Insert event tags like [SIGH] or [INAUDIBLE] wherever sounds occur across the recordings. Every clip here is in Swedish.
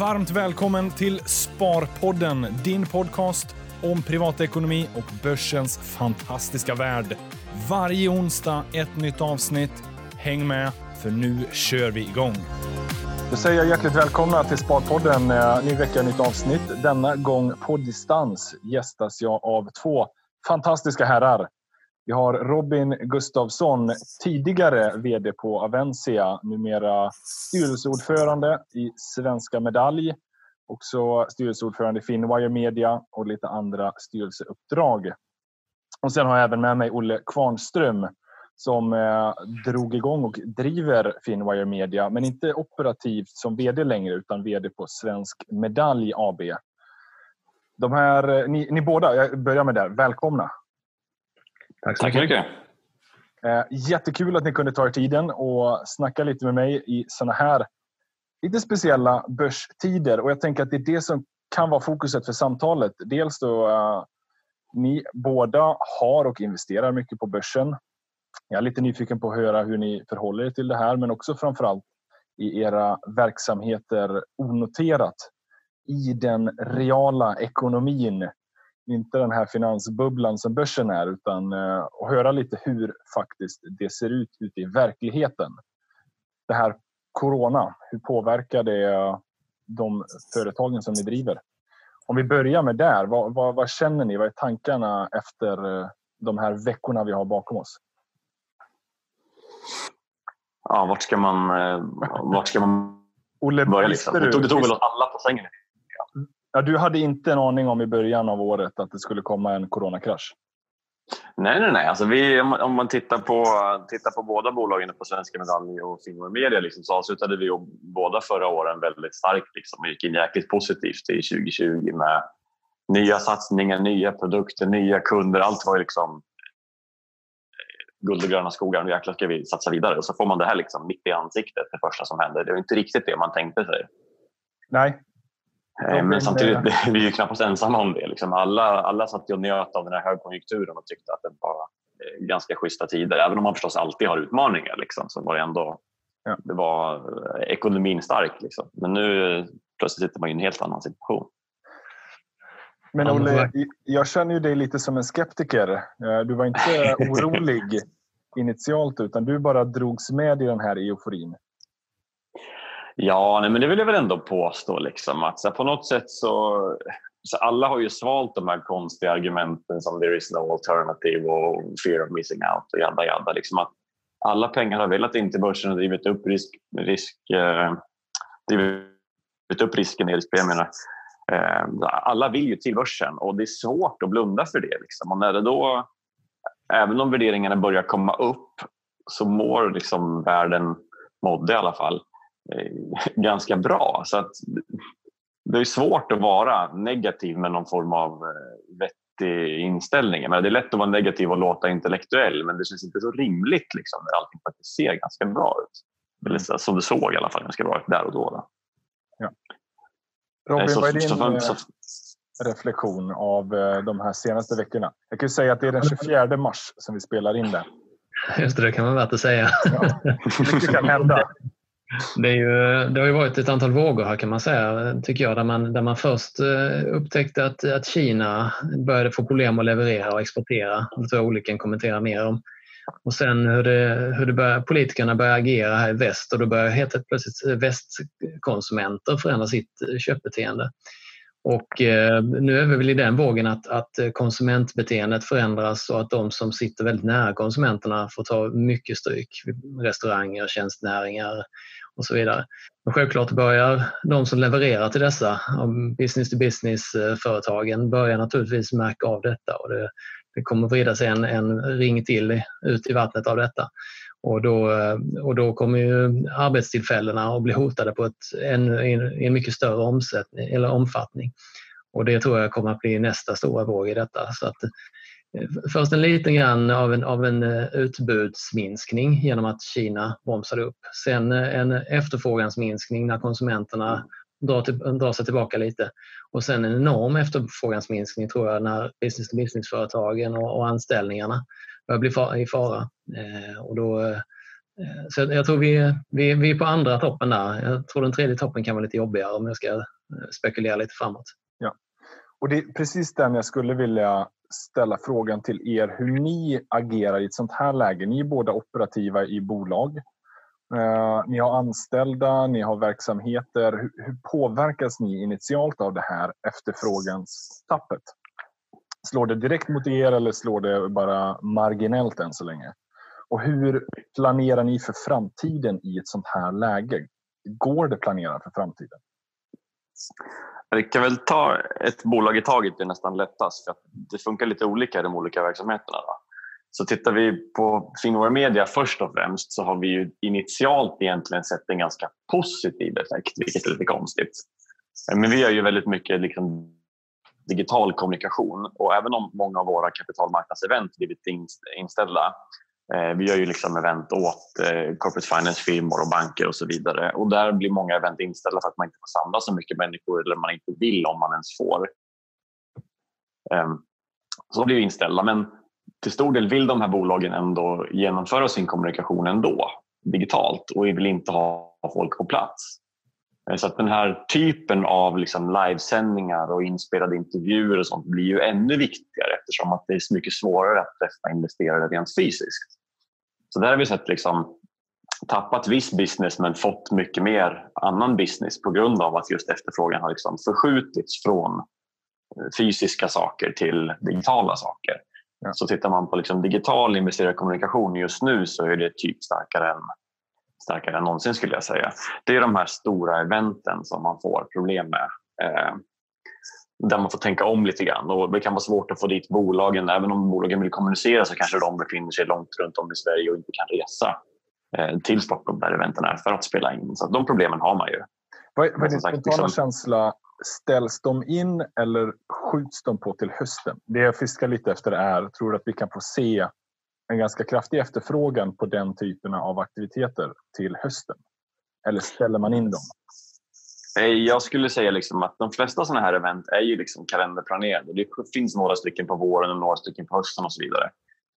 Varmt välkommen till Sparpodden, din podcast om privatekonomi och börsens fantastiska värld. Varje onsdag ett nytt avsnitt. Häng med, för nu kör vi igång. Då säger jag hjärtligt välkomna till Sparpodden. Eh, ny vecka, nytt avsnitt. Denna gång på distans gästas jag av två fantastiska herrar. Vi har Robin Gustafsson, tidigare VD på Avencia, numera styrelseordförande i Svenska Medalj. Också styrelseordförande i Finwire Media och lite andra styrelseuppdrag. Och sen har jag även med mig Olle Kvarnström som eh, drog igång och driver Finwire Media, men inte operativt som VD längre utan VD på Svensk Medalj AB. De här, eh, ni, ni båda, jag börjar med där, välkomna. Tack så mycket. Eh, jättekul att ni kunde ta er tiden och snacka lite med mig i såna här lite speciella börstider. Och jag tänker att det är det som kan vara fokuset för samtalet. Dels då uh, ni båda har och investerar mycket på börsen. Jag är lite nyfiken på att höra hur ni förhåller er till det här men också framförallt i era verksamheter onoterat i den reala ekonomin inte den här finansbubblan som börsen är utan eh, att höra lite hur faktiskt det ser ut ute i verkligheten. Det här corona, hur påverkar det de företagen som ni driver? Om vi börjar med där, vad, vad, vad känner ni? Vad är tankarna efter eh, de här veckorna vi har bakom oss? Ja, vart ska man, eh, vart ska man Olle, börja? Liksom? Det, tog, det tog väl oss alla på sängen. Ja, du hade inte en aning om i början av året att det skulle komma en coronakrasch? Nej, nej, nej. Alltså vi, om man tittar på, tittar på båda bolagen, på Svenska Medalj och Finware Media, liksom, så avslutade vi båda förra åren väldigt starkt liksom, och gick in jäkligt positivt i 2020 med nya satsningar, nya produkter, nya kunder. Allt var liksom eh, guld och gröna skogar. Nu jäklar ska vi satsa vidare. Och så får man det här liksom mitt i ansiktet, det första som händer. Det var inte riktigt det man tänkte sig. Nej, men samtidigt, [LAUGHS] vi är ju knappast ensamma om det. Liksom alla, alla satt och njöt av den här högkonjunkturen och tyckte att det var eh, ganska schyssta tider. Även om man förstås alltid har utmaningar liksom, så var det ändå ja. det var eh, ekonomin stark. Liksom. Men nu plötsligt sitter man i en helt annan situation. Men Olle, jag känner ju dig lite som en skeptiker. Du var inte [LAUGHS] orolig initialt utan du bara drogs med i den här euforin. Ja, nej, men det vill jag väl ändå påstå. Liksom, att så på något sätt så, så alla har ju svalt de här konstiga argumenten som there is no alternative och fear of missing out och jadda jadda. Liksom att alla pengar har velat in till börsen och drivit upp, risk, risk, eh, drivit upp risken i riskpremierna. Eh, alla vill ju till börsen och det är svårt att blunda för det. Liksom. Och när det då, även om värderingarna börjar komma upp så mår liksom världen, mådde i alla fall, [LAUGHS] ganska bra. Så att det är svårt att vara negativ med någon form av eh, vettig inställning. Men det är lätt att vara negativ och låta intellektuell men det känns inte så rimligt liksom, när allting faktiskt ser ganska bra ut. Eller så, som det såg i alla fall ganska bra ut där och då. då. Ja. Robin, så, vad är din så, så, eh, reflektion av de här senaste veckorna? Jag kan säga att det är den 24 mars som vi spelar in det. [LAUGHS] Just det, det kan man värt att säga. Ja, mycket kan hända. [LAUGHS] Det, är ju, det har ju varit ett antal vågor här kan man säga, tycker jag, där man, där man först eh, upptäckte att, att Kina började få problem att leverera och exportera. Det tror jag Olle kan kommentera mer om. Och sen hur, det, hur det börjar, politikerna börjar agera här i väst och då börjar helt plötsligt västkonsumenter förändra sitt eh, köpbeteende. Och eh, nu är vi väl i den vågen att, att eh, konsumentbeteendet förändras och att de som sitter väldigt nära konsumenterna får ta mycket stryk. Restauranger, tjänstnäringar, och så vidare. Men självklart börjar de som levererar till dessa business to business-företagen eh, börjar naturligtvis märka av detta och det, det kommer vrida sig en, en ring till ut i vattnet av detta. Och då, eh, och då kommer ju arbetstillfällena att bli hotade på ett, en, en, en mycket större omsättning, eller omfattning. Och det tror jag kommer att bli nästa stora våg i detta. Så att eh, Först en liten grann av en, av en eh, utbudsminskning genom att Kina bromsade upp. Sen en efterfrågansminskning när konsumenterna drar, till, drar sig tillbaka lite. Och sen en enorm efterfrågansminskning tror jag när business-to-business-företagen och, och, anställningarna börjar bli i fara. Eh, och då, eh, så jag tror vi, vi, vi är på andra toppen där. Jag tror den tredje toppen kan vara lite jobbigare om jag ska eh, spekulera lite framåt. Ja. Och Det är precis den jag skulle vilja ställa frågan till er hur ni agerar i ett sånt här läge. Ni är båda operativa i bolag. Ni har anställda, ni har verksamheter. Hur, hur, påverkas ni initialt av det här efterfråganstappet? Slår det direkt mot er eller slår det bara marginellt än så länge? Och hur planerar ni för framtiden i ett sånt här läge? Går det att planera för framtiden? Vi kan väl ta ett bolag i taget, det är nästan lättast. För att det funkar lite olika i de olika verksamheterna. Då. Så tittar vi på Finware Media först och främst så har vi ju initialt egentligen sett en ganska positiv effekt, vilket är lite konstigt. Men vi gör ju väldigt mycket liksom digital kommunikation och även om många av våra kapitalmarknadsevent blivit inställda Eh, vi gör ju liksom event åt eh, corporate finance-firmor och banker och så vidare. Och där blir många event inställda för att man inte får samla så mycket människor eller man inte vill om man ens får. Ehm, så blir inställda. Men till stor del vill de här bolagen ändå genomföra sin kommunikation ändå digitalt och vill inte ha folk på plats. Eh, så att den här typen av liksom livesändningar och inspelade intervjuer och sånt blir ju ännu viktigare eftersom att det är så mycket svårare att träffa investerare rent fysiskt. Så där har vi sett liksom tappat viss business men fått mycket mer annan business på grund av att just efterfrågan har liksom förskjutits från eh, fysiska saker till digitala saker. Ja. Så tittar man på liksom digital investerarkommunikation just nu så är det typ starkare än, starkare än någonsin skulle jag säga. Det är de här stora eventen som man får problem med. Eh, där man får tänka om lite grann. Och det kan vara svårt att få dit bolagen. Även om bolagen vill kommunicera så kanske de befinner sig långt runt om i Sverige och inte kan resa eh, till Stockholm där eventen är för att spela in. Så de problemen har man ju. Vad, är din spontana liksom... känsla? Ställs de in eller skjuts de på till hösten? Det jag fiskar lite efter är, tror du att vi kan få se en ganska kraftig efterfrågan på den typen av aktiviteter till hösten? Eller ställer man in dem? Eh, jag skulle säga liksom att de flesta sådana här event är ju liksom kalenderplanerade. Det finns några stycken på våren och några stycken på hösten och så vidare.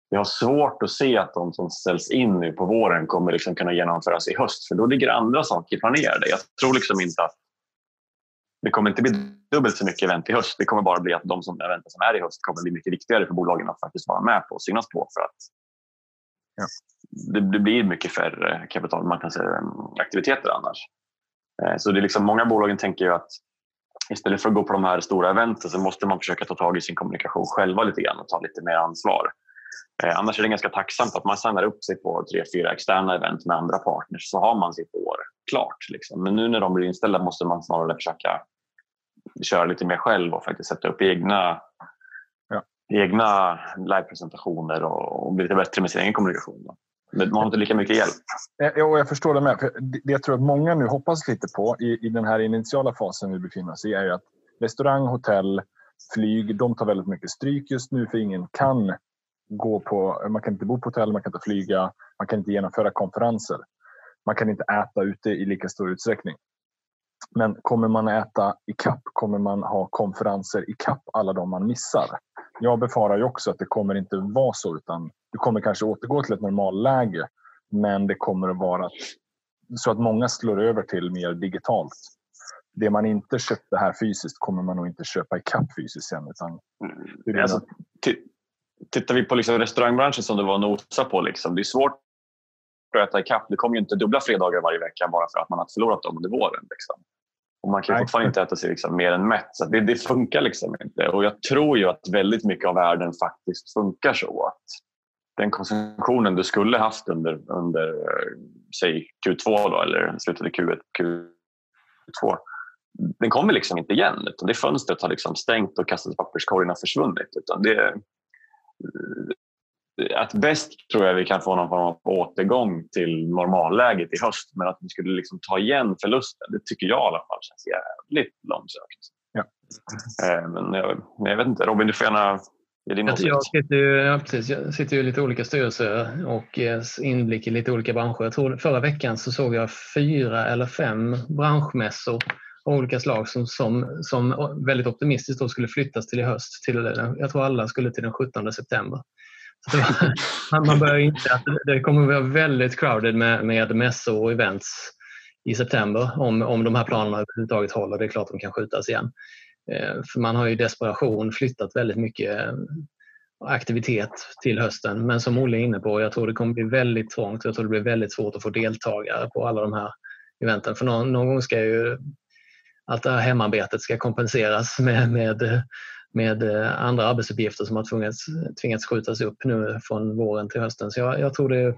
Vi har svårt att se att de som ställs in nu på våren kommer liksom kunna genomföras i höst för då ligger andra saker planerade. Jag tror liksom inte att det kommer inte bli dubbelt så mycket event i höst. Det kommer bara bli att de som eventen som är i höst kommer bli mycket viktigare för bolagen att faktiskt vara med på och synas på för att ja. det, det, blir mycket färre kapitalmarknadsaktiviteter annars. Eh, så det är liksom, många bolagen tänker ju att istället för att gå på de här stora eventen så måste man försöka ta tag i sin kommunikation själva lite grann och ta lite mer ansvar. Eh, annars är det ganska tacksamt att man signar upp sig på tre, fyra externa event med andra partners så har man sitt år klart. Liksom. Men nu när de blir inställda måste man snarare försöka köra lite mer själv och faktiskt sätta upp egna egna livepresentationer och, och blivit bättre med sin egen kommunikation. Då. Men man har inte lika mycket hjälp. Eh, ja, och jag förstår det med. För det jag tror att många nu hoppas lite på i, i den här initiala fasen vi befinner oss i är att restaurang, hotell, flyg, de tar väldigt mycket stryk just nu för ingen kan gå på, man kan inte bo på hotell, man kan inte flyga, man kan inte genomföra konferenser. Man kan inte äta ute i lika stor utsträckning. Men kommer man äta i kapp kommer man ha konferenser i kapp alla de man missar. Jag befarar ju också att det kommer inte vara så utan du kommer kanske återgå till ett normalläge men det kommer att vara så att många slår över till mer digitalt. Det man inte köpte här fysiskt kommer man nog inte köpa ikapp fysiskt sen. Utan mm. alltså, tittar vi på liksom restaurangbranschen som du var och nosa på, liksom, det är svårt att äta ikapp. Det kommer ju inte dubbla fredagar varje vecka bara för att man har förlorat dem under våren. Liksom. Och man kan fortfarande inte äta sig liksom mer än mätt. Så det, det, funkar liksom inte. Och jag tror ju att väldigt mycket av världen faktiskt funkar så. Att den konsumtionen du skulle haft under, under säg Q2 då, eller slutet av Q1, Q2 den kommer liksom inte igen. Utan det fönstret har liksom stängt och kastat papperskorgen har försvunnit. Utan det, att bäst tror jag vi kan få någon form av återgång till normalläget i höst. Men att vi skulle liksom ta igen förlusten, det tycker jag i alla fall känns jävligt långsökt. Ja. Eh, men jag, jag, vet inte, Robin du får gärna ge din åsikt. Jag sitter ju, ja, precis, jag sitter ju i lite olika styrelser och eh, inblick i lite olika branscher. Jag tror förra veckan så såg jag fyra eller fem branschmässor av olika slag som, som, som väldigt optimistiskt då skulle flyttas till i höst. Till, jag tror alla skulle till den 17 september man börjar inse att det kommer att vara väldigt crowded med, med mässor och events i september om, om de här planerna överhuvudtaget håller. Det är klart de kan skjutas igen. Eh, för man har i desperation flyttat väldigt mycket eh, aktivitet till hösten. Men som Olle är inne på, jag tror det kommer bli väldigt trångt. Jag tror det blir väldigt svårt att få deltagare på alla de här eventen. För någon, någon gång ska ju allt det här hemarbetet ska kompenseras med, med, med eh, andra arbetsuppgifter som har tvingats, tvingats skjutas upp nu från våren till hösten. Så jag, jag tror det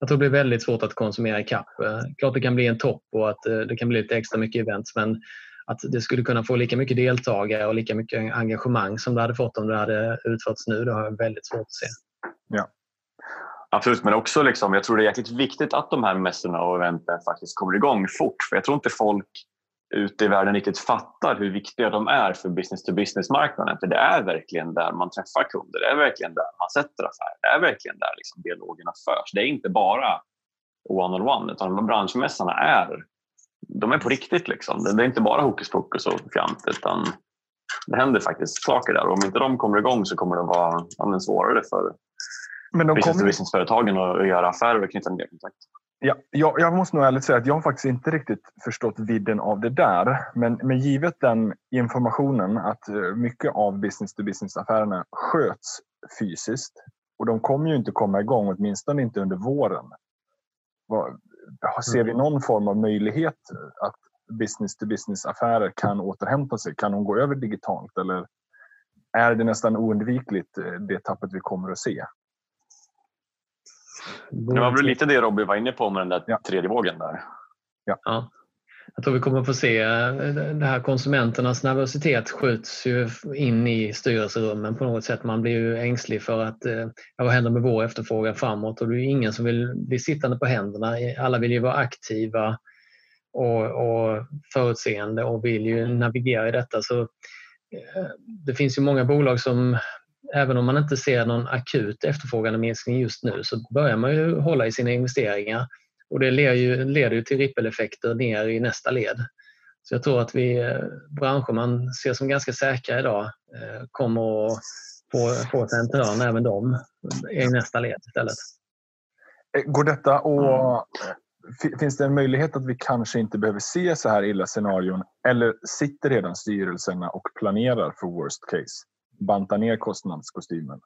jag tror det blir väldigt svårt att konsumera ikapp. Eh, klart det kan bli en topp och att eh, det kan bli lite extra mycket events men att det skulle kunna få lika mycket deltagare och lika mycket engagemang som det hade fått om det hade utförts nu, det har jag väldigt svårt att se. Ja. Absolut, men också liksom, jag tror det är jäkligt viktigt att de här mässorna och eventen faktiskt kommer igång fort. För jag tror inte folk ute i världen riktigt fattar hur viktiga de är för business to business-marknaden. För det är verkligen där man träffar kunder, det är verkligen där man sätter affärer, det är verkligen där liksom dialogerna förs. Det är inte bara one-on-one, -on -one, utan de branschmässorna är de är på riktigt. Liksom. Det är inte bara hokus pokus och fjant utan det händer faktiskt saker där. Och om inte de kommer igång så kommer det vara svårare för men de business kommer... business-företagen att göra affärer och knyta nya kontakter. Ja, jag, jag, måste nog ärligt säga att jag har faktiskt inte riktigt förstått vidden av det där. Men, men givet den informationen att eh, mycket av business to business-affärerna sköts fysiskt och de kommer ju inte komma igång, åtminstone inte under våren. Ser vi mm. någon form av möjlighet att business to business-affärer kan återhämta sig? Kan de gå över digitalt eller är det nästan oundvikligt eh, det tappet vi kommer att se? Det var väl lite det Robby var inne på med den där ja. tredje vågen där. Ja. ja. Jag tror vi kommer få se eh, det här konsumenternas nervositet skjuts ju in i styrelserummen på något sätt. Man blir ju ängslig för att eh, ja, vad händer med vår efterfrågan framåt? Och det är ingen som vill bli sittande på händerna. Alla vill ju vara aktiva och, och förutseende och vill ju navigera i detta. Så eh, det finns ju många bolag som även om man inte ser någon akut efterfrågandeminskning just nu så börjar man ju hålla i sina investeringar och det leder ju, leder ju till rippeleffekter ner i nästa led. Så jag tror att vi, branscher man ser som ganska säkra idag eh, kommer att få, få sig en törn, även de, i nästa led istället. Eh, går detta och Finns det en möjlighet att vi kanske inte behöver se så här illa scenarion eller sitter redan styrelserna och planerar för worst case? Banta ner kostnadskostymen?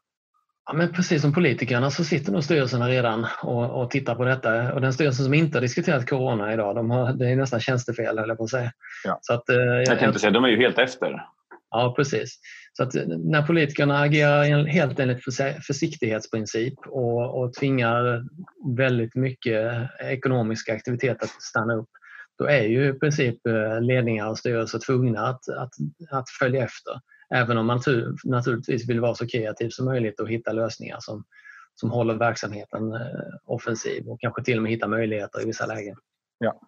Ja, men precis som politikerna så sitter nog styrelserna redan och, och tittar på detta. Och den styrelsen som inte har diskuterat corona idag, de har, det är nästan tjänstefel höll jag på att säga. Ja. Så att, eh, jag kan inte säga, de är ju helt efter. Ja, precis. Så att när politikerna agerar helt enligt försiktighetsprincip och, och tvingar väldigt mycket ekonomisk aktivitet att stanna upp, då är ju i princip eh, ledningar och styrelser tvungna att, att, att följa efter. Även om man naturligtvis vill vara så kreativ som möjligt och hitta lösningar som, som håller verksamheten eh, offensiv och kanske till och med hitta möjligheter i vissa lägen. Ja.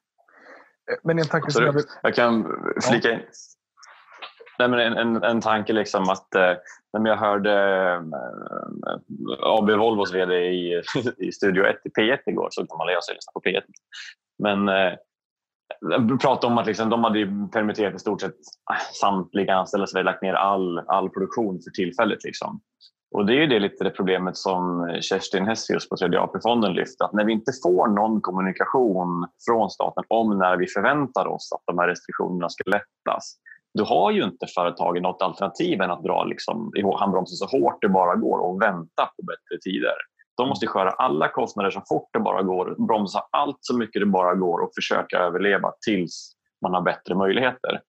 Men en tanke som jag, vill... jag kan flika in. Nej, men en, en, en tanke liksom att eh, när jag hörde eh, AB Volvos VD i, [LAUGHS] i Studio 1 i P1 igår så kan man läsa och på P1. Men eh, pratade om att liksom, de hade permitterat i stort sett äh, samtliga anställda så vi lagt ner all, all produktion för tillfället. Liksom. Och det är ju det lite det problemet som Kerstin Hessius på Tredje AP-fonden lyfter, att när vi inte får någon kommunikation från staten om när vi förväntar oss att de här restriktionerna ska lättas, då har ju inte företagen något alternativ än att dra liksom, i handbromsen så hårt det bara går och vänta på bättre tider. De måste skära alla kostnader så fort det bara går, bromsa allt så mycket det bara går och försöka överleva tills man har bättre möjligheter.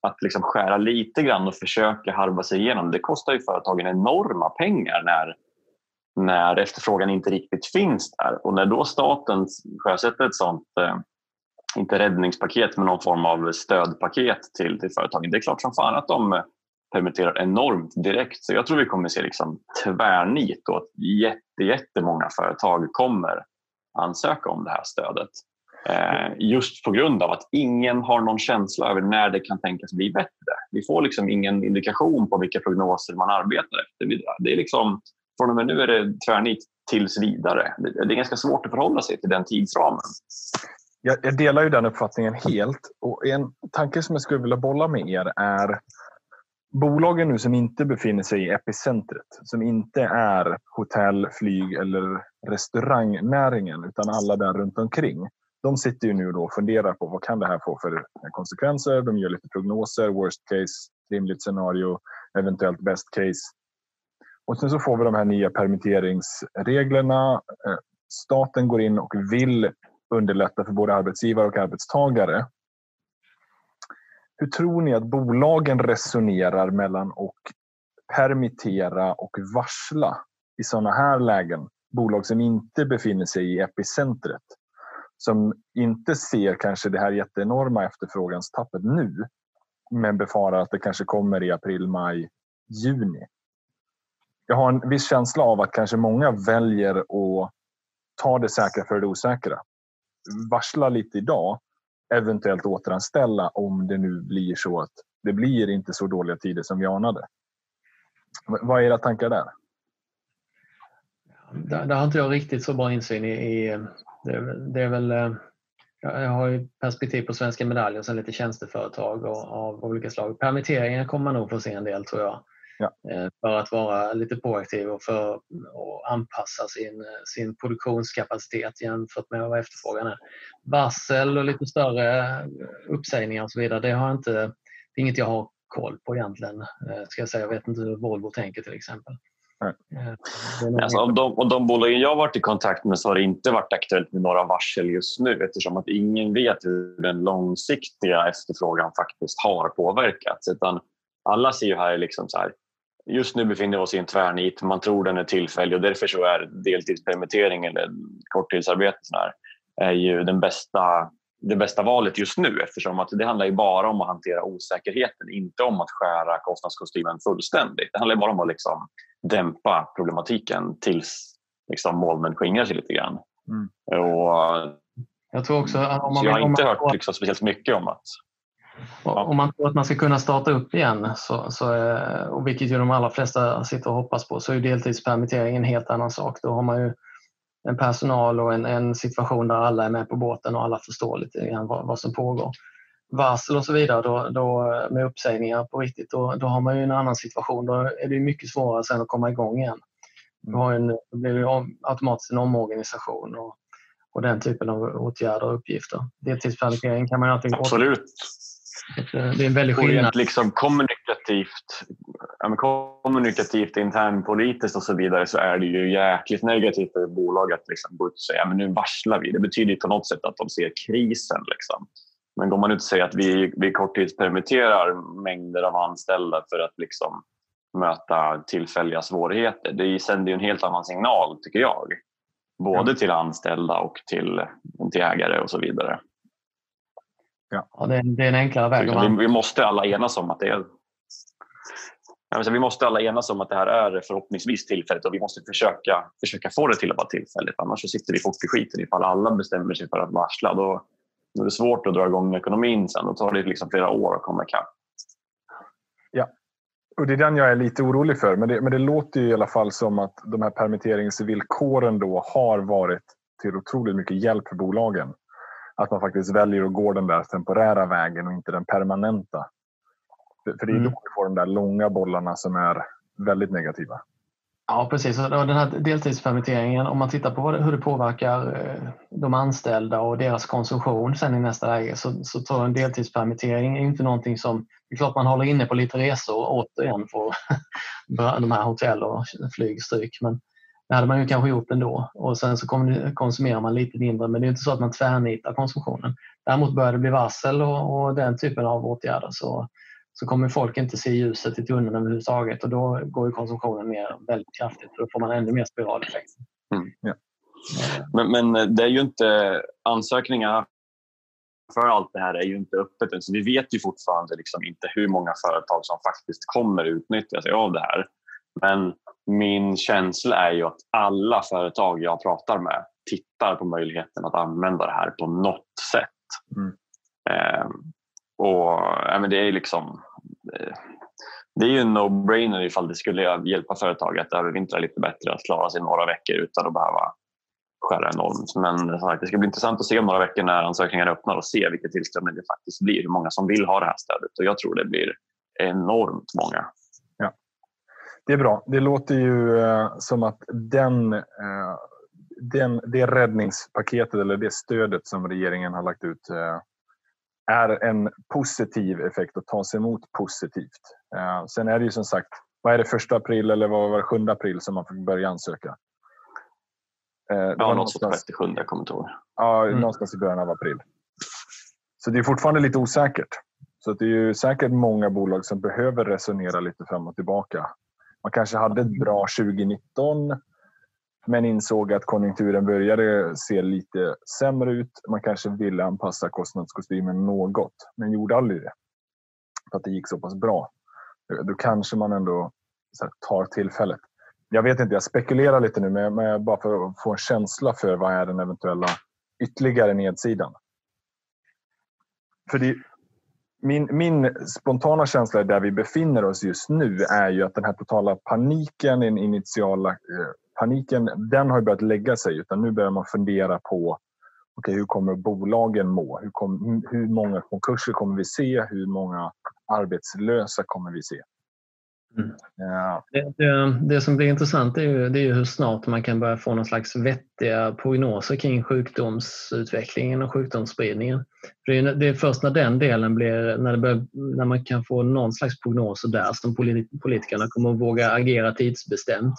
Att liksom skära lite grann och försöka harva sig igenom, det kostar ju företagen enorma pengar när, när efterfrågan inte riktigt finns där. Och när då staten sjösätter ett sånt, eh, inte räddningspaket, men någon form av stödpaket till, till företagen, det är klart som fan att de permitterar enormt direkt. Så jag tror vi kommer se liksom tvärnit och att jätte, jättemånga företag kommer ansöka om det här stödet. Eh, just på grund av att ingen har någon känsla över när det kan tänkas bli bättre. Vi får liksom ingen indikation på vilka prognoser man arbetar efter. Det är liksom, från och med nu är det tvärnit tills vidare. Det är ganska svårt att förhålla sig till den tidsramen. Jag, jag delar ju den uppfattningen helt. Och en tanke som jag skulle vilja bolla med er är bolagen nu som inte befinner sig i epicentret, som inte är hotell, flyg eller restaurangnäringen utan alla där runt omkring. De sitter ju nu och funderar på vad kan det här få för konsekvenser. De gör lite prognoser, worst case, rimligt scenario, eventuellt best case. Och sen så får vi de här nya permitteringsreglerna. Eh, staten går in och vill underlätta för både arbetsgivare och arbetstagare. Hur tror ni att bolagen resonerar mellan att permittera och varsla i sådana här lägen? Bolag som inte befinner sig i epicentret. Som inte ser kanske det här jätteenorma efterfråganstappet nu men befarar att det kanske kommer i april, maj, juni. Jag har en viss känsla av att kanske många väljer att ta det säkra för det osäkra. Varsla lite idag, eventuellt återanställa om det nu blir så att det blir inte så dåliga tider som vi anade. Vad är era tankar där? Där, där har inte jag riktigt så bra insyn i. i det, det, är väl, eh, jag har ju perspektiv på Svenska medaljer och sen lite tjänsteföretag och, av olika slag. Permitteringar kommer man nog få se en del tror jag. Ja. Eh, för att vara lite proaktiv och för att anpassa sin, sin produktionskapacitet jämfört med vad efterfrågan är. Varsel och lite större uppsägningar och så vidare, det, har inte, det är inget jag har koll på egentligen. Eh, ska jag, säga. jag vet inte hur Volvo tänker till exempel. Eh, alltså, av, de, av de bolagen jag varit i kontakt med så har det inte varit aktuellt med några varsel just nu eftersom att ingen vet hur den långsiktiga efterfrågan faktiskt har påverkats. Utan alla ser ju här liksom så här, just nu befinner vi oss i en tvärnit, man tror den är tillfällig och därför så är deltidspermittering eller korttidsarbete här, är ju den bästa, det bästa valet just nu eftersom att det handlar ju bara om att hantera osäkerheten, inte om att skära kostnadskostymen fullständigt. Det handlar bara om att liksom dämpa problematiken tills liksom molnen skingrar sig lite grann. Mm. Och, jag tror också, om man, jag har inte hört liksom speciellt mycket om att om man tror att man ska kunna starta upp igen, så, så, och vilket ju de allra flesta sitter och hoppas på, så är deltidspermittering en helt annan sak. Då har man ju en personal och en, en situation där alla är med på båten och alla förstår lite grann vad, vad som pågår. Varsel och så vidare då, då, med uppsägningar på riktigt, då, då har man ju en annan situation. Då är det mycket svårare sen att komma igång igen. Du har en, då blir det automatiskt en omorganisation och, och den typen av åtgärder och uppgifter. Deltidspermittering kan man ju alltid Absolut. Det är en väldig skillnad. Rent liksom kommunikativt, kommunikativt, internpolitiskt och så vidare så är det ju jäkligt negativt för bolag att liksom gå ut och säga att nu varslar vi. Det betyder på något sätt att de ser krisen. Liksom. Men går man ut och säger att vi, vi korttidspermitterar mängder av anställda för att liksom möta tillfälliga svårigheter, det sänder ju en helt annan signal tycker jag. Både till anställda och till, till ägare och så vidare. Ja. ja det, det är en enklare väg. Vi, vi, måste alla enas om att det är vi måste alla enas om att det här är förhoppningsvis tillfälligt och vi måste försöka, försöka få det till att vara tillfälligt. Annars så sitter vi fort i skiten ifall alla bestämmer sig för att varsla. Då, då är det svårt att dra igång ekonomin sen. Då tar det liksom flera år att komma ikapp. Ja, och det är den jag är lite orolig för. Men det, men det låter ju i alla fall som att de här permitteringsvillkoren då har varit till otroligt mycket hjälp för bolagen att man faktiskt väljer att gå den där temporära vägen och inte den permanenta. För det är mm. då vi får de där långa bollarna som är väldigt negativa. Ja precis, och den här deltidspermitteringen om man tittar på hur det påverkar eh, de anställda och deras konsumtion sen i nästa läge så, så tror jag en deltidspermittering är inte någonting som, det är klart man håller inne på lite resor återigen för [LAUGHS] de här hotell och flygstryk men det hade man ju kanske gjort ändå och sen så konsumerar man lite mindre men det är inte så att man tvärnitar konsumtionen. Däremot börjar det bli varsel och, och den typen av åtgärder så, så kommer folk inte se ljuset i tunneln överhuvudtaget och då går ju konsumtionen ner väldigt kraftigt och då får man ännu mer spiraleffekt. Mm. Ja. Men, men det är ju inte ansökningar för allt det här är ju inte öppet så vi vet ju fortfarande liksom inte hur många företag som faktiskt kommer utnyttja sig av det här. Men min känsla är ju att alla företag jag pratar med tittar på möjligheten att använda det här på något sätt. Mm. Eh, och ja, men Det är liksom eh, det är ju en no-brainer ifall det skulle hjälpa företag att övervintra lite bättre, att klara sig några veckor utan att behöva skära enormt. Men det ska bli intressant att se om några veckor när ansökningarna öppnar och se vilken tillströmning det faktiskt blir, hur många som vill ha det här stödet. Och jag tror det blir enormt många. Det är bra. Det låter ju eh, som att den, eh, den, det räddningspaketet eller det stödet som regeringen har lagt ut eh, är en positiv effekt och tas emot positivt. Sen är det ju som sagt, vad är det första april eller vad var det, 7 april som man får börja ansöka? Det ja, var något sånt 67 jag kommer ihåg. Ja, mm. någonstans i början av april. Så det är fortfarande lite osäkert. Så det är ju säkert många bolag som behöver resonera lite fram och tillbaka. Man kanske hade ett bra 2019 men insåg att konjunkturen började se lite sämre ut. Man kanske ville anpassa kostnadskostymen något, men gjorde aldrig det. För att det gick så pass bra. Då kanske man ändå tar tillfället. Jag vet inte, jag spekulerar lite nu, men bara för att få en känsla för vad är den eventuella ytterligare nedsidan. För det, min, min spontana känsla där vi befinner oss just nu är ju att den här totala paniken, den initiala eh, paniken, den har börjat lägga sig. Utan nu börjar man fundera på okay, hur kommer bolagen må? Hur, kom, hur många konkurser kommer vi se? Hur många arbetslösa kommer vi se? Mm. Ja. Det, det, det, som blir intressant är ju, det är ju hur snart man kan börja få någon slags vettiga prognoser kring sjukdomsutvecklingen och sjukdomsspridningen. För det, är, det är först när den delen blir, när, börjar, när man kan få någon slags prognoser där som politikerna kommer att våga agera tidsbestämt.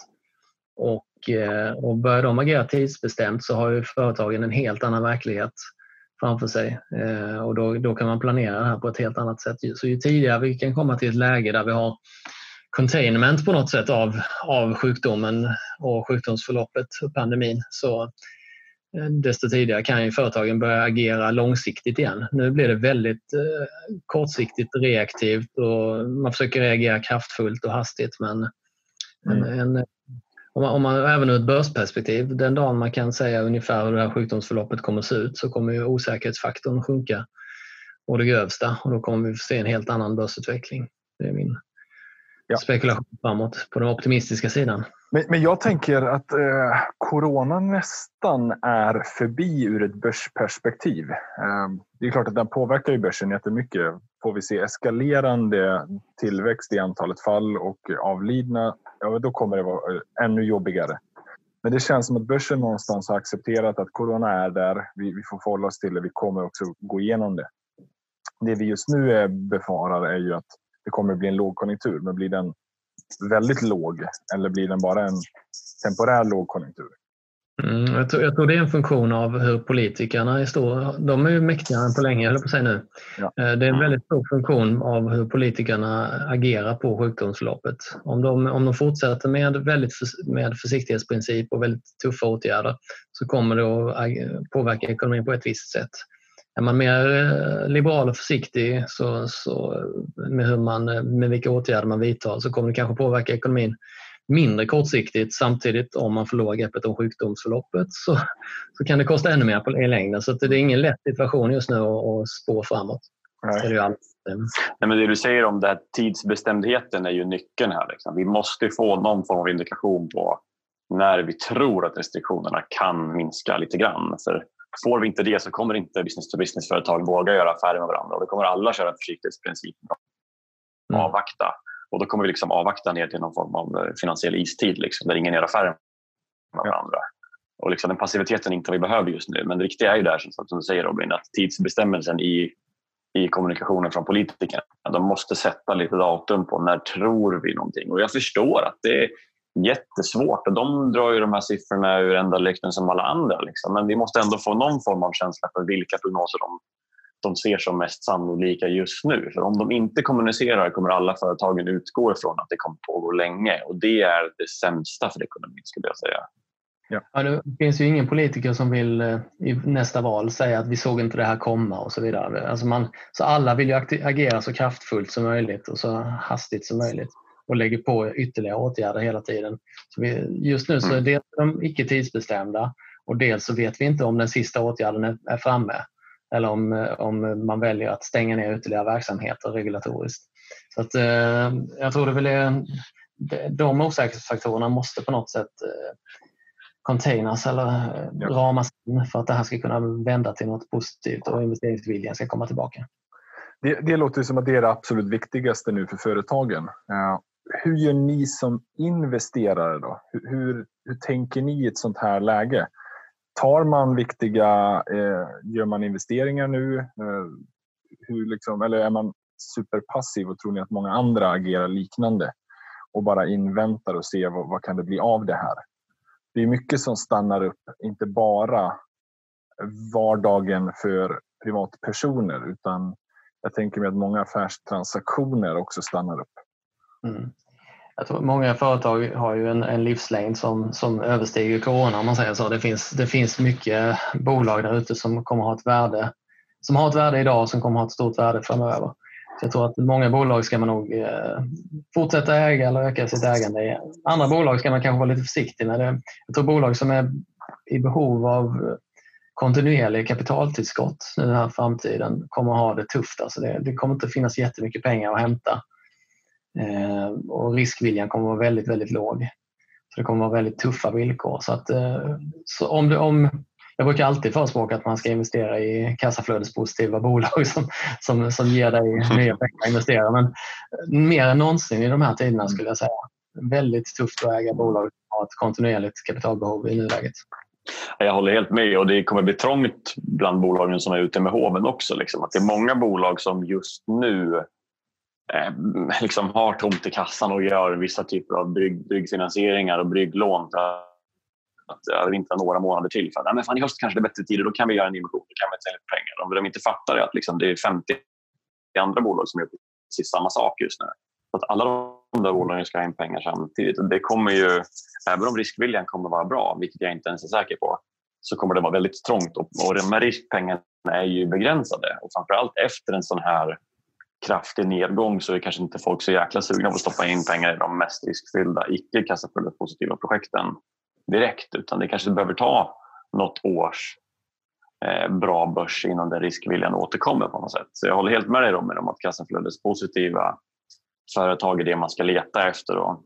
Och, eh, och börjar de agera tidsbestämt så har ju företagen en helt annan verklighet framför sig eh, och då, då kan man planera det här på ett helt annat sätt. Så ju tidigare vi kan komma till ett läge där vi har containment på något sätt av, av sjukdomen och sjukdomsförloppet och pandemin så eh, desto tidigare kan ju företagen börja agera långsiktigt igen. Nu blir det väldigt eh, kortsiktigt reaktivt och man försöker reagera kraftfullt och hastigt men mm. en, en, om, man, om man, även ur ett börsperspektiv, den dagen man kan säga ungefär hur det här sjukdomsförloppet kommer att se ut så kommer ju osäkerhetsfaktorn sjunka och det grövsta och då kommer vi få se en helt annan börsutveckling. Det är min ja. spekulation framåt på den optimistiska sidan. Men, men jag tänker att eh, corona nästan är förbi ur ett börsperspektiv. Eh, det är klart att den påverkar ju börsen jättemycket. Får vi se eskalerande tillväxt i antalet fall och avlidna, ja, då kommer det vara eh, ännu jobbigare. Men det känns som att börsen någonstans har accepterat att corona är där. Vi, vi får förhålla oss till det. Vi kommer också gå igenom det. Det vi just nu befarar är ju att det kommer bli en lågkonjunktur. Men blir den väldigt låg eller blir den bara en temporär lågkonjunktur? Mm, jag, tror, jag, tror, det är en funktion av hur politikerna är stora. De är ju mäktigare än på länge, eller på sig nu. Ja. Eh, det är en väldigt stor funktion av hur politikerna agerar på sjukdomsförloppet. Om de, om de fortsätter med, väldigt med försiktighetsprincip och väldigt tuffa åtgärder så kommer det att påverka ekonomin på ett visst sätt. Är man mer eh, liberal och försiktig så, så med, hur man, med vilka åtgärder man vidtar så kommer det kanske påverka ekonomin mindre kortsiktigt. Samtidigt om man förlorar greppet om sjukdomsförloppet så, så kan det kosta ännu mer på, i längden. Så det är ingen lätt situation just nu att spå framåt. Nej. Det, är Nej, men det du säger om det här tidsbestämdheten är ju nyckeln här. Liksom. Vi måste få någon form av indikation på när vi tror att restriktionerna kan minska lite grann. För Får vi inte det så kommer inte business-to-business-företag våga göra affärer med varandra och då kommer alla köra försiktighetsprincipen och mm. avvakta. Och då kommer vi liksom avvakta ner till någon form av eh, finansiell istid liksom, där ingen gör affärer med varandra. Och liksom den passiviteten inte vi behöver just nu. Men det viktiga är ju där som du säger Robin, att tidsbestämmelsen i, i kommunikationen från politikerna. De måste sätta lite datum på när tror vi någonting. Och jag förstår att det, jättesvårt. Och de drar ju de här siffrorna ur enda lykten som alla andra. Liksom. Men vi måste ändå få någon form av känsla för vilka prognoser de, de ser som mest sannolika just nu. För om de inte kommunicerar kommer alla företagen utgå ifrån att det kommer pågå länge och det är det sämsta för ekonomin skulle jag säga. Ja. Ja, det finns ju ingen politiker som vill eh, i nästa val säga att vi såg inte det här komma och så vidare. Alltså man, så alla vill ju agera så kraftfullt som möjligt och så hastigt som möjligt och lägger på ytterligare åtgärder hela tiden. Så vi, just nu så är mm. det de icke tidsbestämda och dels så vet vi inte om den sista åtgärden är, är framme eller om, om man väljer att stänga ner ytterligare verksamheter regulatoriskt. Så att, eh, jag tror det väl är, de osäkerhetsfaktorerna måste på något sätt eh, containers eller eh, ja. ramas in för att det här ska kunna vända till något positivt och investeringsviljan ska komma tillbaka. Det, det låter som att det är det absolut viktigaste nu för företagen. Hur gör ni som investerare då? Hur, hur, hur, tänker ni i ett sånt här läge? Tar man viktiga, eh, gör man investeringar nu? Eh, hur liksom, eller är man superpassiv och tror ni att många andra agerar liknande och bara inväntar och ser vad, vad kan det bli av det här? Det är mycket som stannar upp, inte bara vardagen för privatpersoner utan jag tänker mig att många affärstransaktioner också stannar upp. Mm. Jag tror många företag har ju en, en livslängd som, som överstiger corona om man säger så. Det finns, det finns mycket bolag där ute som kommer ha ett värde som har ett värde idag och som kommer ha ett stort värde framöver. Så jag tror att många bolag ska man nog eh, fortsätta äga eller öka sitt ägande i. Andra bolag ska man kanske vara lite försiktig med. Det. Jag tror bolag som är i behov av kontinuerliga kapitaltillskott nu den här framtiden kommer att ha det tufft. Alltså det, det kommer inte finnas jättemycket pengar att hämta eh, och riskviljan kommer att vara väldigt, väldigt låg. Så Det kommer att vara väldigt tuffa villkor. Så att, eh, så om, det, om jag brukar alltid förespråka att man ska investera i kassaflödespositiva bolag som, som, som ger dig [LAUGHS] nya pengar att investera. Men mer än någonsin i de här tiderna skulle jag säga. Väldigt tufft att äga bolag som har ett kontinuerligt kapitalbehov i nuläget. Jag håller helt med och det kommer bli trångt bland bolagen som är ute med hoven också. Liksom. Att det är många bolag som just nu eh, Eh, liksom har tomt i kassan och gör vissa typer av brygg, bryggfinansieringar och brygglån att eh, övervintra några månader till. För att, men fan, I höst kanske det är bättre tider, då kan vi göra en emission, då kan vi ta lite pengar. Om de inte fattar att liksom, det är 50 andra bolag som gör precis samma sak just nu. Så att alla de där bolagen ska ha in pengar samtidigt. Och det kommer ju, även om riskviljan kommer vara bra, vilket jag inte ens är säker på, så kommer det vara väldigt trångt och, och de här riskpengarna är ju begränsade. Och framförallt efter en sån här kraftig nedgång så är kanske inte folk så jäkla sugna på att stoppa in pengar i de mest riskfyllda, icke kassaflödespositiva projekten direkt utan det kanske behöver ta något års eh, bra börs innan den riskviljan återkommer på något sätt. Så jag håller helt med dig Robin om att kassaflödespositiva företag är det man ska leta efter. Och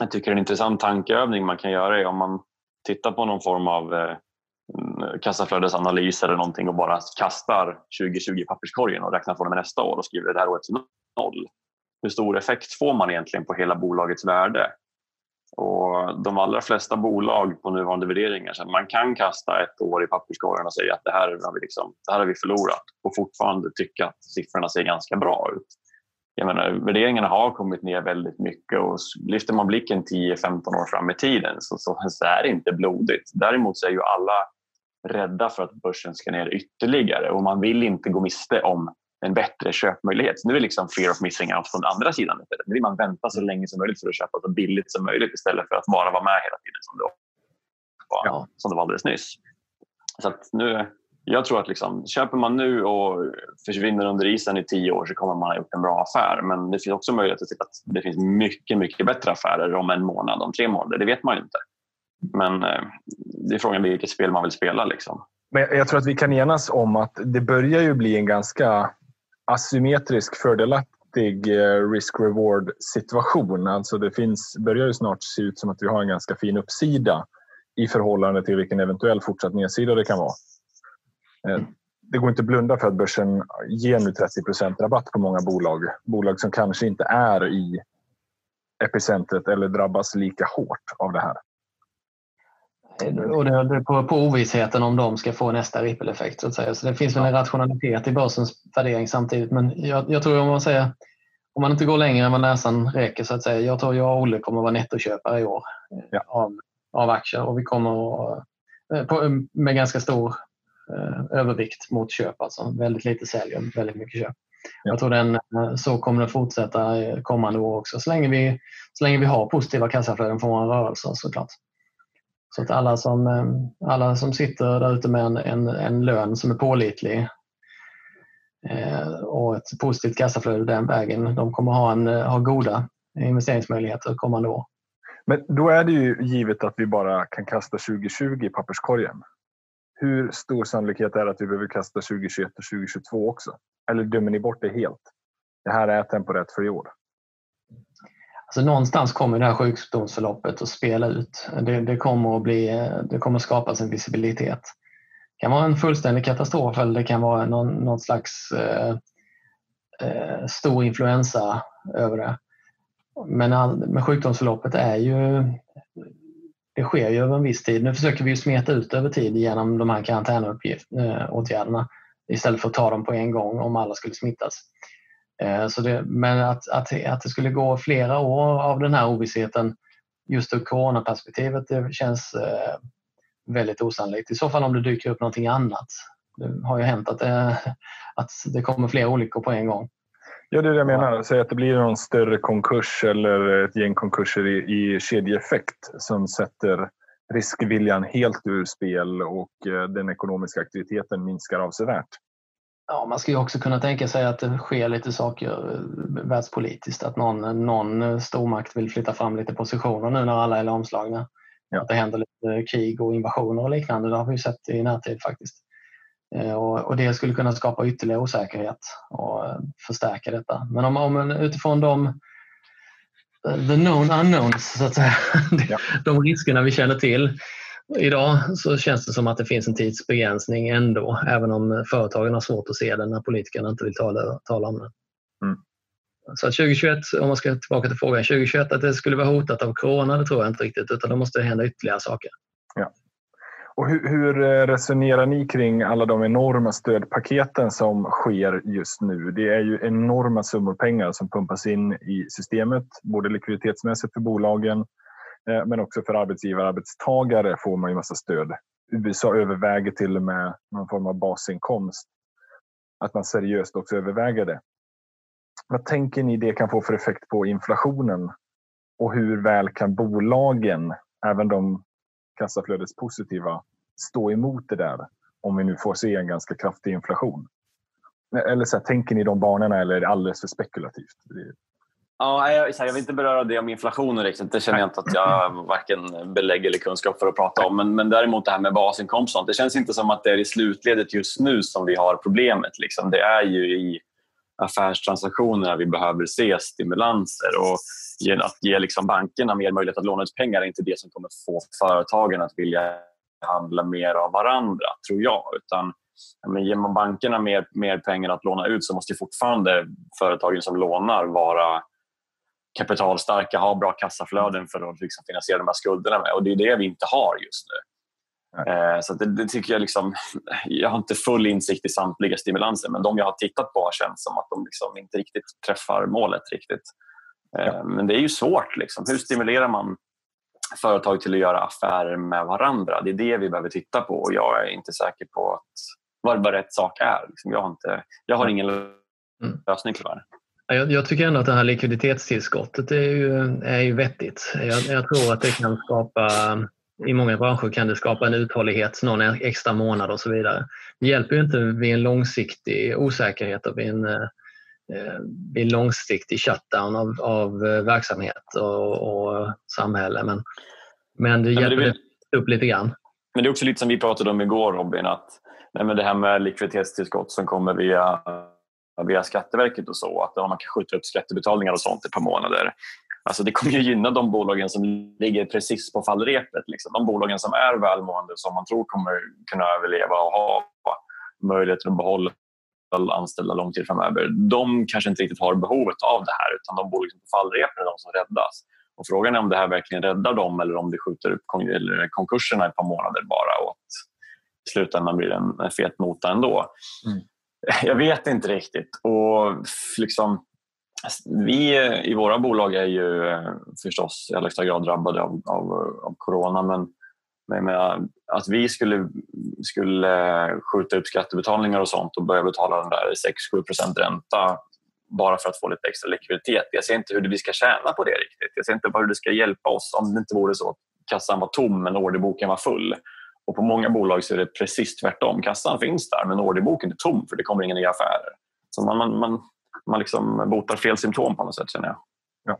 jag tycker en intressant tankeövning man kan göra är om man tittar på någon form av eh, kassaflödesanalys eller någonting och bara kastar 2020 i papperskorgen och räknar från och med nästa år och skriver det här året till noll. Hur stor effekt får man egentligen på hela bolagets värde? Och de allra flesta bolag på nuvarande värderingar, så man kan kasta ett år i papperskorgen och säga att det här, har vi liksom, det här har vi förlorat och fortfarande tycka att siffrorna ser ganska bra ut. Jag menar, värderingarna har kommit ner väldigt mycket och lyfter man blicken 10-15 år fram i tiden så, så, så är det inte blodigt. Däremot så är ju alla rädda för att börsen ska ner ytterligare och man vill inte gå miste om en bättre köpmöjlighet. Nu är liksom fear of missing out från andra sidan. Nu vill man vänta så länge som möjligt för att köpa så billigt som möjligt istället för att bara vara med hela tiden som det var, ja. som det var alldeles nyss. Så nu, jag tror att liksom, köper man nu och försvinner under isen i tio år så kommer man ha gjort en bra affär. Men det finns också möjlighet till att det finns mycket, mycket bättre affärer om en månad, om tre månader. Det vet man ju inte. Men eh, det är frågan vilket spel man vill spela. Liksom. Men jag tror att vi kan enas om att det börjar ju bli en ganska asymmetrisk fördelaktig eh, risk-reward situation. Alltså det finns, börjar ju snart se ut som att vi har en ganska fin uppsida i förhållande till vilken eventuell fortsatt nedsida det kan vara. Eh, det går inte att blunda för att börsen ger nu 30 rabatt på många bolag. Bolag som kanske inte är i epicentret eller drabbas lika hårt av det här. Och det, på, på ovissheten om de ska få nästa ripple-effekt. Så, att säga. så det finns väl en rationalitet i börsens värdering samtidigt. Men jag, jag tror om man säger om man inte går längre än vad näsan räcker så att säga. Jag tror jag och Olle kommer att vara nettoköpare i år ja. av, av aktier och vi kommer att, eh, med ganska stor eh, övervikt mot köp. Alltså väldigt lite sälj och väldigt mycket köp. Ja. Jag tror den, eh, så kommer det fortsätta kommande år också så länge vi, så länge vi har positiva kassaflöden från våra rörelser såklart. Så att alla som, eh, alla som sitter där ute med en, en, en lön som är pålitlig eh, och ett positivt kassaflöde den vägen, de kommer ha, en, ha goda investeringsmöjligheter kommande år. Men då är det ju givet att vi bara kan kasta 2020 i papperskorgen. Hur stor sannolikhet är det att vi behöver kasta 2021 och 2022 också? Eller dömer ni bort det helt? Det här är temporärt för i år. Alltså någonstans kommer det här sjukdomsförloppet att spela ut. Det, det, kommer att bli, det kommer att skapas en visibilitet. Det kan vara en fullständig katastrof eller det kan vara någon, någon slags eh, eh, stor influensa över det. Men, all, men sjukdomsförloppet är ju det sker ju över en viss tid. Nu försöker vi smeta ut över tid genom de här karantänåtgärderna eh, istället för att ta dem på en gång om alla skulle smittas. Eh, så det, men att, att, att det skulle gå flera år av den här ovissheten just ur coronaperspektivet det känns eh, väldigt osannolikt. I så fall om det dyker upp någonting annat. Det har ju hänt att det, att det kommer fler olyckor på en gång. Ja, det är det jag menar. Säg att det blir någon större konkurs eller ett gäng konkurser i, i kedjeeffekt som sätter riskviljan helt ur spel och eh, den ekonomiska aktiviteten minskar avsevärt. Ja, man ju också kunna tänka sig att det sker lite saker eh, världspolitiskt. Att någon, någon stormakt vill flytta fram lite positioner nu när alla är lamslagna. Ja. Att det händer lite krig och invasioner och liknande. Det har vi sett i närtid faktiskt. Eh, och, det skulle kunna skapa ytterligare osäkerhet och eh, förstärka detta. Men om, om utifrån de eh, the known unknowns, så att säga, [LAUGHS] ja. de riskerna vi känner till idag så känns det som att det finns en tidsbegränsning ändå, även om företagen har svårt att se det när politikerna inte vill tala, tala om det. Mm. Så 2021, om man ska tillbaka till frågan, 2021 att det skulle vara hotat av corona, det tror jag inte riktigt, utan då måste det hända ytterligare saker. Ja. Och hur, hur, resonerar ni kring alla de enorma stödpaketen som sker just nu? Det är ju enorma summor pengar som pumpas in i systemet, både likviditetsmässigt för bolagen eh, men också för arbetsgivare och arbetstagare får man ju massa stöd. USA överväger till och med någon form av basinkomst. Att man seriöst också överväger det. Vad tänker ni det kan få för effekt på inflationen? Och hur väl kan bolagen, även de kassaflödespositiva stå emot det där om vi nu får se en ganska kraftig inflation? Eller så här, tänker ni de banorna eller är det alldeles för spekulativt? Ja, jag, jag vill inte beröra det om inflationen riktigt. Det känner jag inte att jag varken belägg eller kunskap för att prata om. Men, men däremot det här med basinkomst. Det känns inte som att det är i slutledet just nu som vi har problemet. Liksom. Det är ju i affärstransaktionerna vi behöver se stimulanser. Och att ge liksom bankerna mer möjlighet att låna ut pengar är inte det som kommer få företagen att vilja handla mer av varandra, tror jag. Utan men ger man bankerna mer, mer pengar att låna ut så måste fortfarande företagen som lånar vara kapitalstarka, ha bra kassaflöden för att liksom finansiera de här skulderna med. Och det är det vi inte har just nu. Eh, så det, det, tycker jag liksom, [LAUGHS] jag har inte full insikt i samtliga stimulanser men de jag har tittat på har känts som att de liksom inte riktigt träffar målet riktigt. Ja. Men det är ju svårt. Liksom. Hur stimulerar man företag till att göra affärer med varandra? Det är det vi behöver titta på och jag är inte säker på att, vad, vad rätt sak är. Liksom. Jag, har inte, jag har ingen mm. lösning tyvärr. Jag, jag tycker ändå att det här likviditetstillskottet är ju, är ju vettigt. Jag, jag tror att det kan skapa i många branscher kan det skapa en uthållighet någon extra månad och så vidare. Det hjälper ju inte vid en långsiktig osäkerhet och vid en, eh, vid en långsiktig shutdown av, av eh, verksamhet och, och samhälle. Men, men det hjälper men det upp lite grann. Men det är också lite som vi pratade om igår Robin, att nej, men det här med likviditetstillskott som kommer via via Skatteverket och så, att man kan skjuta upp skattebetalningar och sånt ett par månader. Alltså det kommer ju gynna de bolagen som ligger precis på fallrepet. Liksom. De bolagen som är välmående som man tror kommer kunna överleva och ha möjlighet att behålla anställda lång tid framöver. De kanske inte riktigt har behovet av det här utan de bolag som på fallrepen är de som räddas. Och frågan är om det här verkligen räddar dem eller om det skjuter upp konkurserna ett par månader bara och att i slutändan blir det en fet nota ändå. Mm. Jag vet inte riktigt. Och liksom, Alltså, vi eh, i våra bolag är ju eh, förstås i allra högsta grad drabbade av, av, eh, av corona men, men att vi skulle, skulle skjuta upp skattebetalningar och sånt och börja betala den där 6-7 ränta bara för att få lite extra likviditet. Jag ser inte hur vi ska tjäna på det riktigt. Jag ser inte hur det ska hjälpa oss om det inte vore så att kassan var tom men orderboken var full. Och på många bolag så är det precis tvärtom. Kassan finns där men orderboken är tom för det kommer inga nya affärer. Så man, man, man man liksom botar fel symptom på något sätt känner jag. Ja.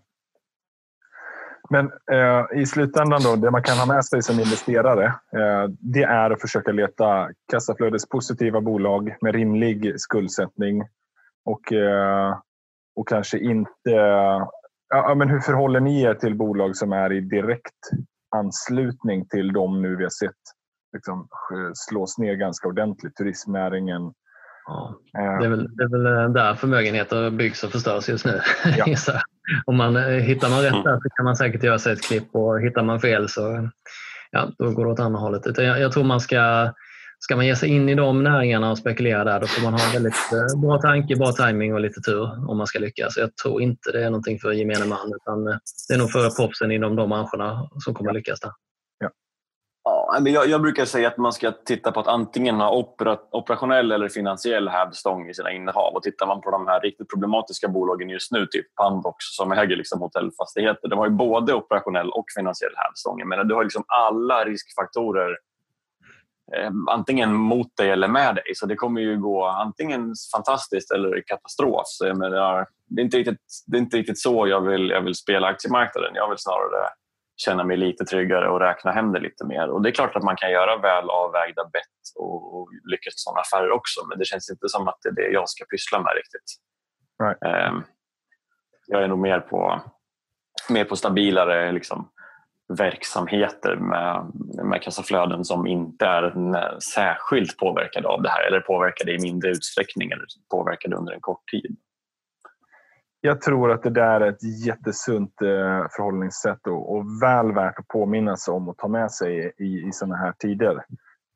Men eh, i slutändan då, det man kan ha med sig som investerare eh, det är att försöka leta kassaflödespositiva bolag med rimlig skuldsättning och, eh, och kanske inte... Ja, men hur förhåller ni er till bolag som är i direkt anslutning till de nu vi har sett liksom, slås ner ganska ordentligt? Turismnäringen, Ja, eh. det, är väl, det är väl eh, där förmögenheter byggs och förstörs just nu. Ja. [LAUGHS] Om man, hittar man rätt mm. där så kan man säkert göra sig ett klipp och hittar man fel så ja, då går det åt andra hållet. Utan jag, jag tror man ska Ska man ge sig in i de näringarna och spekulera där, då får man ha väldigt bra tanke, bra timing och lite tur om man ska lyckas. Jag tror inte det är någonting för gemene man, utan det är nog för proffsen inom de branscherna som kommer lyckas där. Men jag, jag, brukar säga att man ska titta på att antingen ha opera, operationell eller finansiell hävstång i sina innehav. Och tittar man på de här riktigt problematiska bolagen just nu, typ Pandox som äger liksom hotellfastigheter, de har ju både operationell och finansiell hävstång. Men du har liksom alla riskfaktorer eh, antingen mot dig eller med dig. Så det kommer ju gå antingen fantastiskt eller katastrof. Så jag menar, det, är inte riktigt, det är inte riktigt så jag vill, jag vill spela aktiemarknaden. Jag vill snarare känna mig lite tryggare och räkna hem det lite mer. Och Det är klart att man kan göra väl avvägda bett och, och lyckas sådana affärer också men det känns inte som att det är det jag ska pyssla med riktigt. Right. Um, jag är nog mer på, mer på stabilare liksom, verksamheter med, med kassaflöden som inte är särskilt påverkade av det här eller påverkade i mindre utsträckning eller påverkade under en kort tid jag tror att det där är ett jättesunt eh, förhållningssätt och, och väl värt att påminna sig om och ta med sig i, i sådana här tider.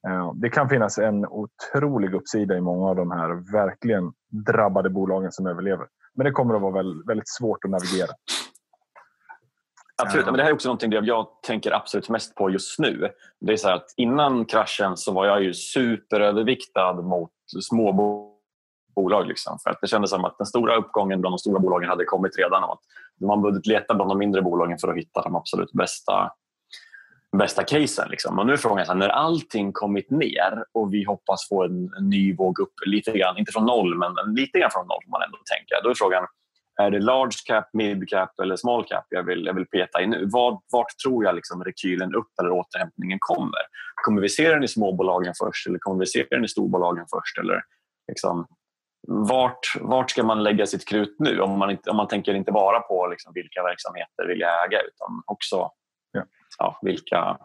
Eh, det kan finnas en otrolig uppsida i många av de här verkligen drabbade bolagen som överlever. Men det kommer att vara väldigt, svårt att navigera. Absolut, men det här är också någonting jag tänker absolut mest på just nu. Det är så att innan kraschen så var jag ju superöverviktad mot småbolag bolag. Liksom. För att det kändes som att den stora uppgången bland de stora bolagen hade kommit redan. Och att man behövde leta bland de mindre bolagen för att hitta de absolut bästa, bästa casen. Liksom. Och nu är frågan, så här, när allting kommit ner och vi hoppas få en, en, ny våg upp lite grann, inte från noll, men lite grann från noll man ändå tänker. Då är frågan, är det large cap, mid cap eller small cap jag vill, jag vill peta i nu? Var, vart tror jag liksom rekylen upp eller återhämtningen kommer? Kommer vi se den i småbolagen först eller kommer vi se den i storbolagen först? Eller liksom, vart, vart ska man lägga sitt krut nu? Om man, inte, om man tänker inte bara på liksom vilka verksamheter vill jag äga utan också ja. Ja, vilka,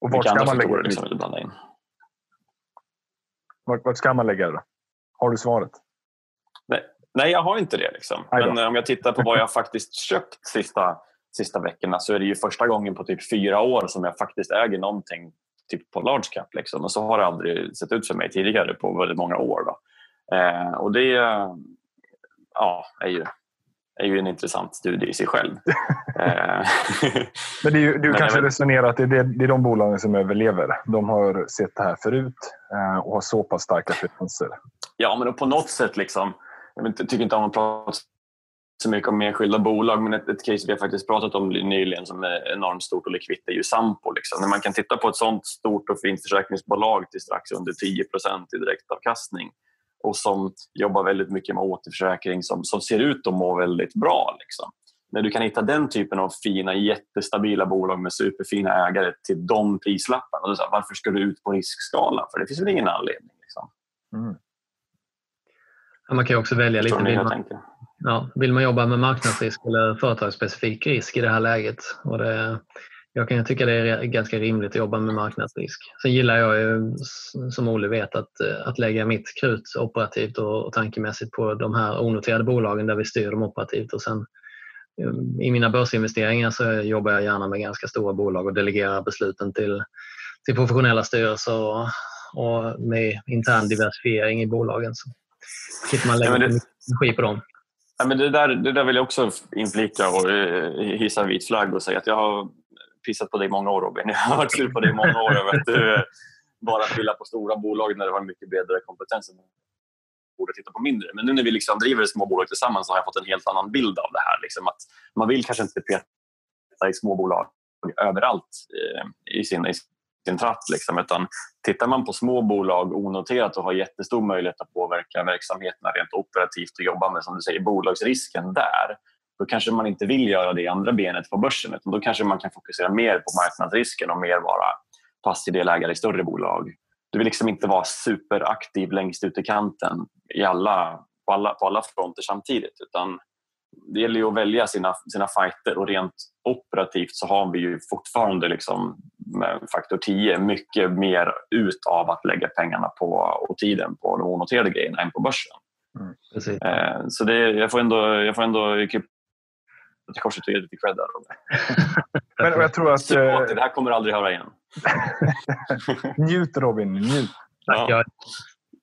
och vilka andra faktorer liksom vill blanda in. Vart, vart ska man lägga det? Har du svaret? Nej, nej jag har inte det. Liksom. Men om jag tittar på vad jag [LAUGHS] faktiskt köpt sista, sista veckorna så är det ju första gången på typ fyra år som jag faktiskt äger någonting typ på large cap. Liksom. Och så har det aldrig sett ut för mig tidigare på väldigt många år. Då. Eh, och det ja, är, ju, är ju en intressant studie i sig själv. [LAUGHS] Eh, men det är ju, du Men kanske resonerar att det är, det är de bolagen som överlever. De har sett det här förut eh, och har så pass starka finanser. Ja, men på något sätt liksom, jag tycker inte om att prata så mycket om enskilda bolag, men ett, ett case vi har faktiskt pratat om nyligen som är enormt stort och likvitt är ju Sampo. Liksom. När man kan titta på ett sånt stort och fint försäkringsbolag till strax under 10% i direktavkastning och som jobbar väldigt mycket med återförsäkring som, som ser ut att må väldigt bra. Liksom. När du kan hitta den typen av fina, jättestabila bolag med superfina ägare till de prislapparna. Så här, varför ska du ut på riskskalan? För det finns väl ingen anledning. Liksom. Mm. man kan också välja lite. Vill man, ja, vill man jobba med marknadsrisk eller företagsspecifik risk i det här läget? Och det, jag kan tycka det är ganska rimligt att jobba med marknadsrisk. Sen gillar jag ju, som Olle vet, att, att lägga mitt krut operativt och, tankemässigt på de här onoterade bolagen där vi styr dem operativt. Och sen, um, I mina börsinvesteringar så jobbar jag gärna med ganska stora bolag och delegerar besluten till, till professionella styrelser och, och med intern diversifiering i bolagen. Så slipper man lägga det... energi på dem. Ja, men det, där, det där vill jag också inflika och eh, hissa vit flagg och säga att jag har pissat på dig i många år Robin. [LAUGHS] Jag har varit sur på dig i många år över att du bara pillar på stora bolag när du har mycket bredare kompetens än borde titta på mindre. Men nu när vi liksom driver små bolag tillsammans har jag fått en helt annan bild av det här. Liksom att man vill kanske inte peta i små bolag överallt eh, i sin, i sin tratt. Liksom, utan tittar man på små bolag onoterat och har jättestor möjlighet att påverka verksamheterna rent operativt och jobba med som du säger, bolagsrisken där då kanske man inte vill göra det andra benet på börsen utan då kanske man kan fokusera mer på marknadsrisken och mer vara passiv delägare i större bolag. Du vill liksom inte vara superaktiv längst ut i kanten i alla, på, alla, på alla fronter samtidigt utan det gäller ju att välja sina, sina fighter och rent operativt så har vi ju fortfarande liksom med faktor 10 mycket mer ut av att lägga pengarna på och tiden på de onoterade grejerna än på börsen. Mm. Eh, så det, jag får ändå, jag får ändå krypa till korset och ge lite cred där. [LAUGHS] Men jag tror att... det här kommer aldrig höra igen. [LAUGHS] njut Robin, njut. Ja.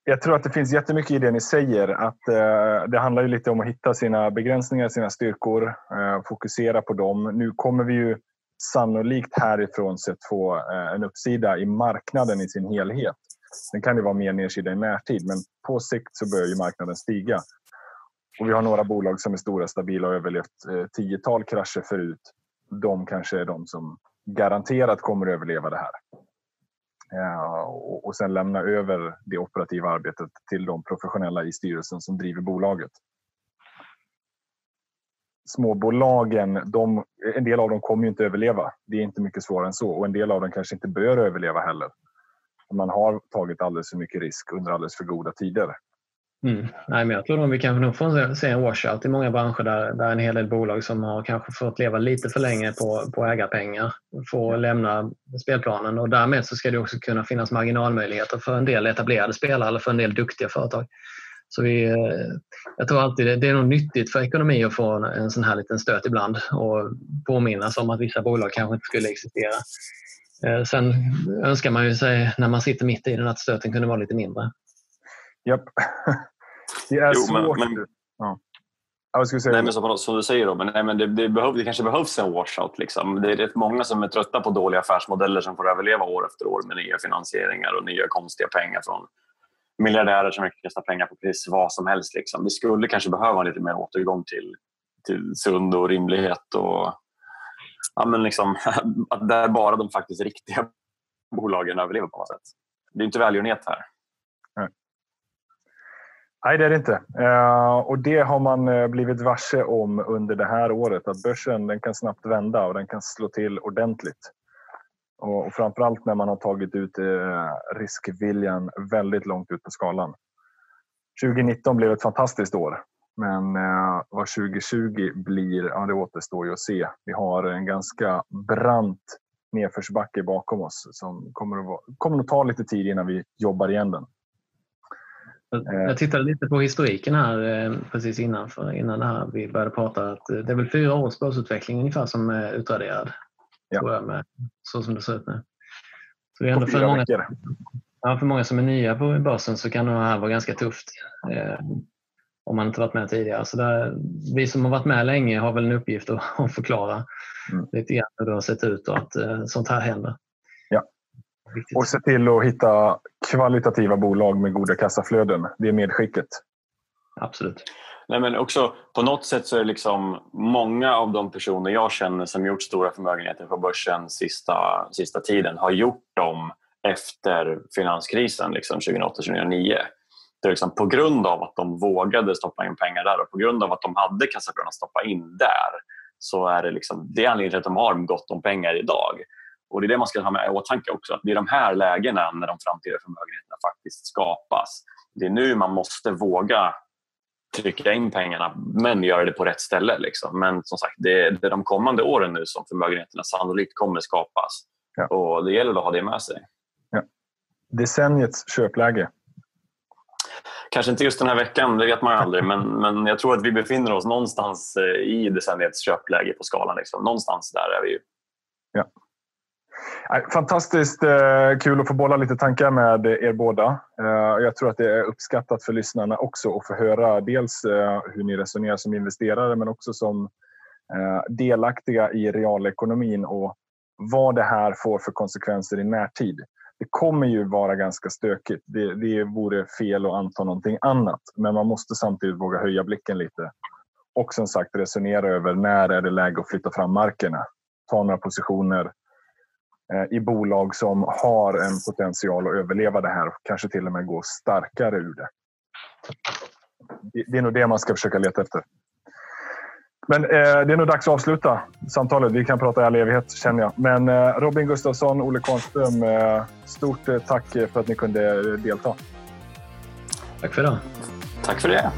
Jag tror att det finns jättemycket i det ni säger. Att, eh, det handlar ju lite om att hitta sina begränsningar, sina styrkor, eh, fokusera på dem. Nu kommer vi ju sannolikt härifrån sett få eh, en uppsida i marknaden i sin helhet. Sen kan det vara mer nedsida i närtid, men på sikt så börjar ju marknaden stiga. Och vi har några bolag som är stora, stabila och överlevt eh, tiotal krascher förut. De kanske är de som garanterat kommer att överleva det här. Eh, och sen lämna över det operativa arbetet till de professionella i styrelsen som driver bolaget. Småbolagen, de, en del av dem kommer ju inte överleva. Det är inte mycket svårare än så. Och en del av dem kanske inte bör överleva heller. Man har tagit alldeles för mycket risk under alldeles för goda tider. Mm. Nej, men jag tror att vi kan nog få se en washout i många branscher där, där en hel del bolag som har kanske fått leva lite för länge på, på ägarpengar får lämna spelplanen och därmed så ska det också kunna finnas marginalmöjligheter för en del etablerade spelare eller för en del duktiga företag. Så vi, eh, jag tror alltid det, det är nog nyttigt för ekonomi att få en, en sån här liten stöt ibland och påminnas om att vissa bolag kanske inte skulle existera. Eh, sen önskar man ju sig när man sitter mitt i den att stöten kunde vara lite mindre. Japp. [LAUGHS] Det är jo, svårt. Men, men, ja. Jag skulle säga nej, men som, som du säger, Robin, nej, men det, det, behöv, det kanske behövs en washout. Liksom. Det är rätt många som är trötta på dåliga affärsmodeller som får överleva år efter år med nya finansieringar och nya konstiga pengar från miljardärer som kastar pengar på precis vad som helst. Liksom. Vi skulle kanske behöva en lite mer återgång till, till sund och rimlighet och ja, men liksom, [LAUGHS] att där bara de faktiskt riktiga [LAUGHS] bolagen överlever på något sätt. Det är inte välgörenhet här. Nej, det är det inte. Eh, och det har man eh, blivit varse om under det här året. Att börsen den kan snabbt vända och den kan slå till ordentligt. Och, och framförallt när man har tagit ut eh, riskviljan väldigt långt ut på skalan. 2019 blev ett fantastiskt år. Men vad 2020 blir, ja, det återstår ju att se. Vi har en ganska brant nedförsbacke bakom oss som kommer att, vara, kommer att ta lite tid innan vi jobbar igen den. Eh. Jag tittade lite på historiken här eh, precis innan, för, innan det här vi började prata. Att det är väl fyra års börsutveckling ungefär som är utraderad. Ja. Med, så som det ser ut nu. Så det är ändå för, många, ja, för många som är nya på börsen så kan det här vara ganska tufft. Eh, om man inte varit med tidigare. Så där, vi som har varit med länge har väl en uppgift att, att förklara mm. lite grann hur det har sett ut och att eh, sånt här händer. Och se till att hitta kvalitativa bolag med goda kassaflöden. Det är medskicket. Absolut. Nej, men också, på något sätt så är det liksom många av de personer jag känner som gjort stora förmögenheter på börsen sista, sista tiden har gjort dem efter finanskrisen liksom 2008-2009. Det är liksom på grund av att de vågade stoppa in pengar där och på grund av att de hade kassaflöden att stoppa in där så är det, liksom, det är anledningen till att de har gott om pengar idag. Och Det är det man ska ha med i åtanke också. Att det är de här lägena när de framtida förmögenheterna faktiskt skapas. Det är nu man måste våga trycka in pengarna men göra det på rätt ställe. Liksom. Men som sagt, det är, de kommande åren nu som förmögenheterna sannolikt kommer skapas. Ja. Och Det gäller att ha det med sig. Ja. Decenniets köpläge. Kanske inte just den här veckan, det vet man aldrig. Men, [LAUGHS] men jag tror att vi befinner oss någonstans eh, i decenniets köpläge på skalan. Liksom. Någonstans där är vi ju. Ja. Fantastiskt eh, kul att få bolla lite tankar med er båda. Eh, jag tror att det är uppskattat för lyssnarna också att få höra dels eh, hur ni resonerar som investerare men också som delaktiga i realekonomin och vad det här får för konsekvenser i närtid. Det kommer ju vara ganska stökigt. Det, det vore fel att anta någonting annat. Men man måste samtidigt våga höja blicken lite. Och som sagt resonera över när är det läge att flytta fram markerna. Ta några positioner i bolag som har en potential att överleva det här och kanske till och med gå starkare ur det. Det är nog det man ska försöka leta efter. Men eh, det är nog dags att avsluta samtalet. Vi kan prata i all evighet känner jag. Men eh, Robin Gustafsson, Olle Kvarnström, eh, stort eh, tack för att ni kunde delta. Tack för det. Tack för det.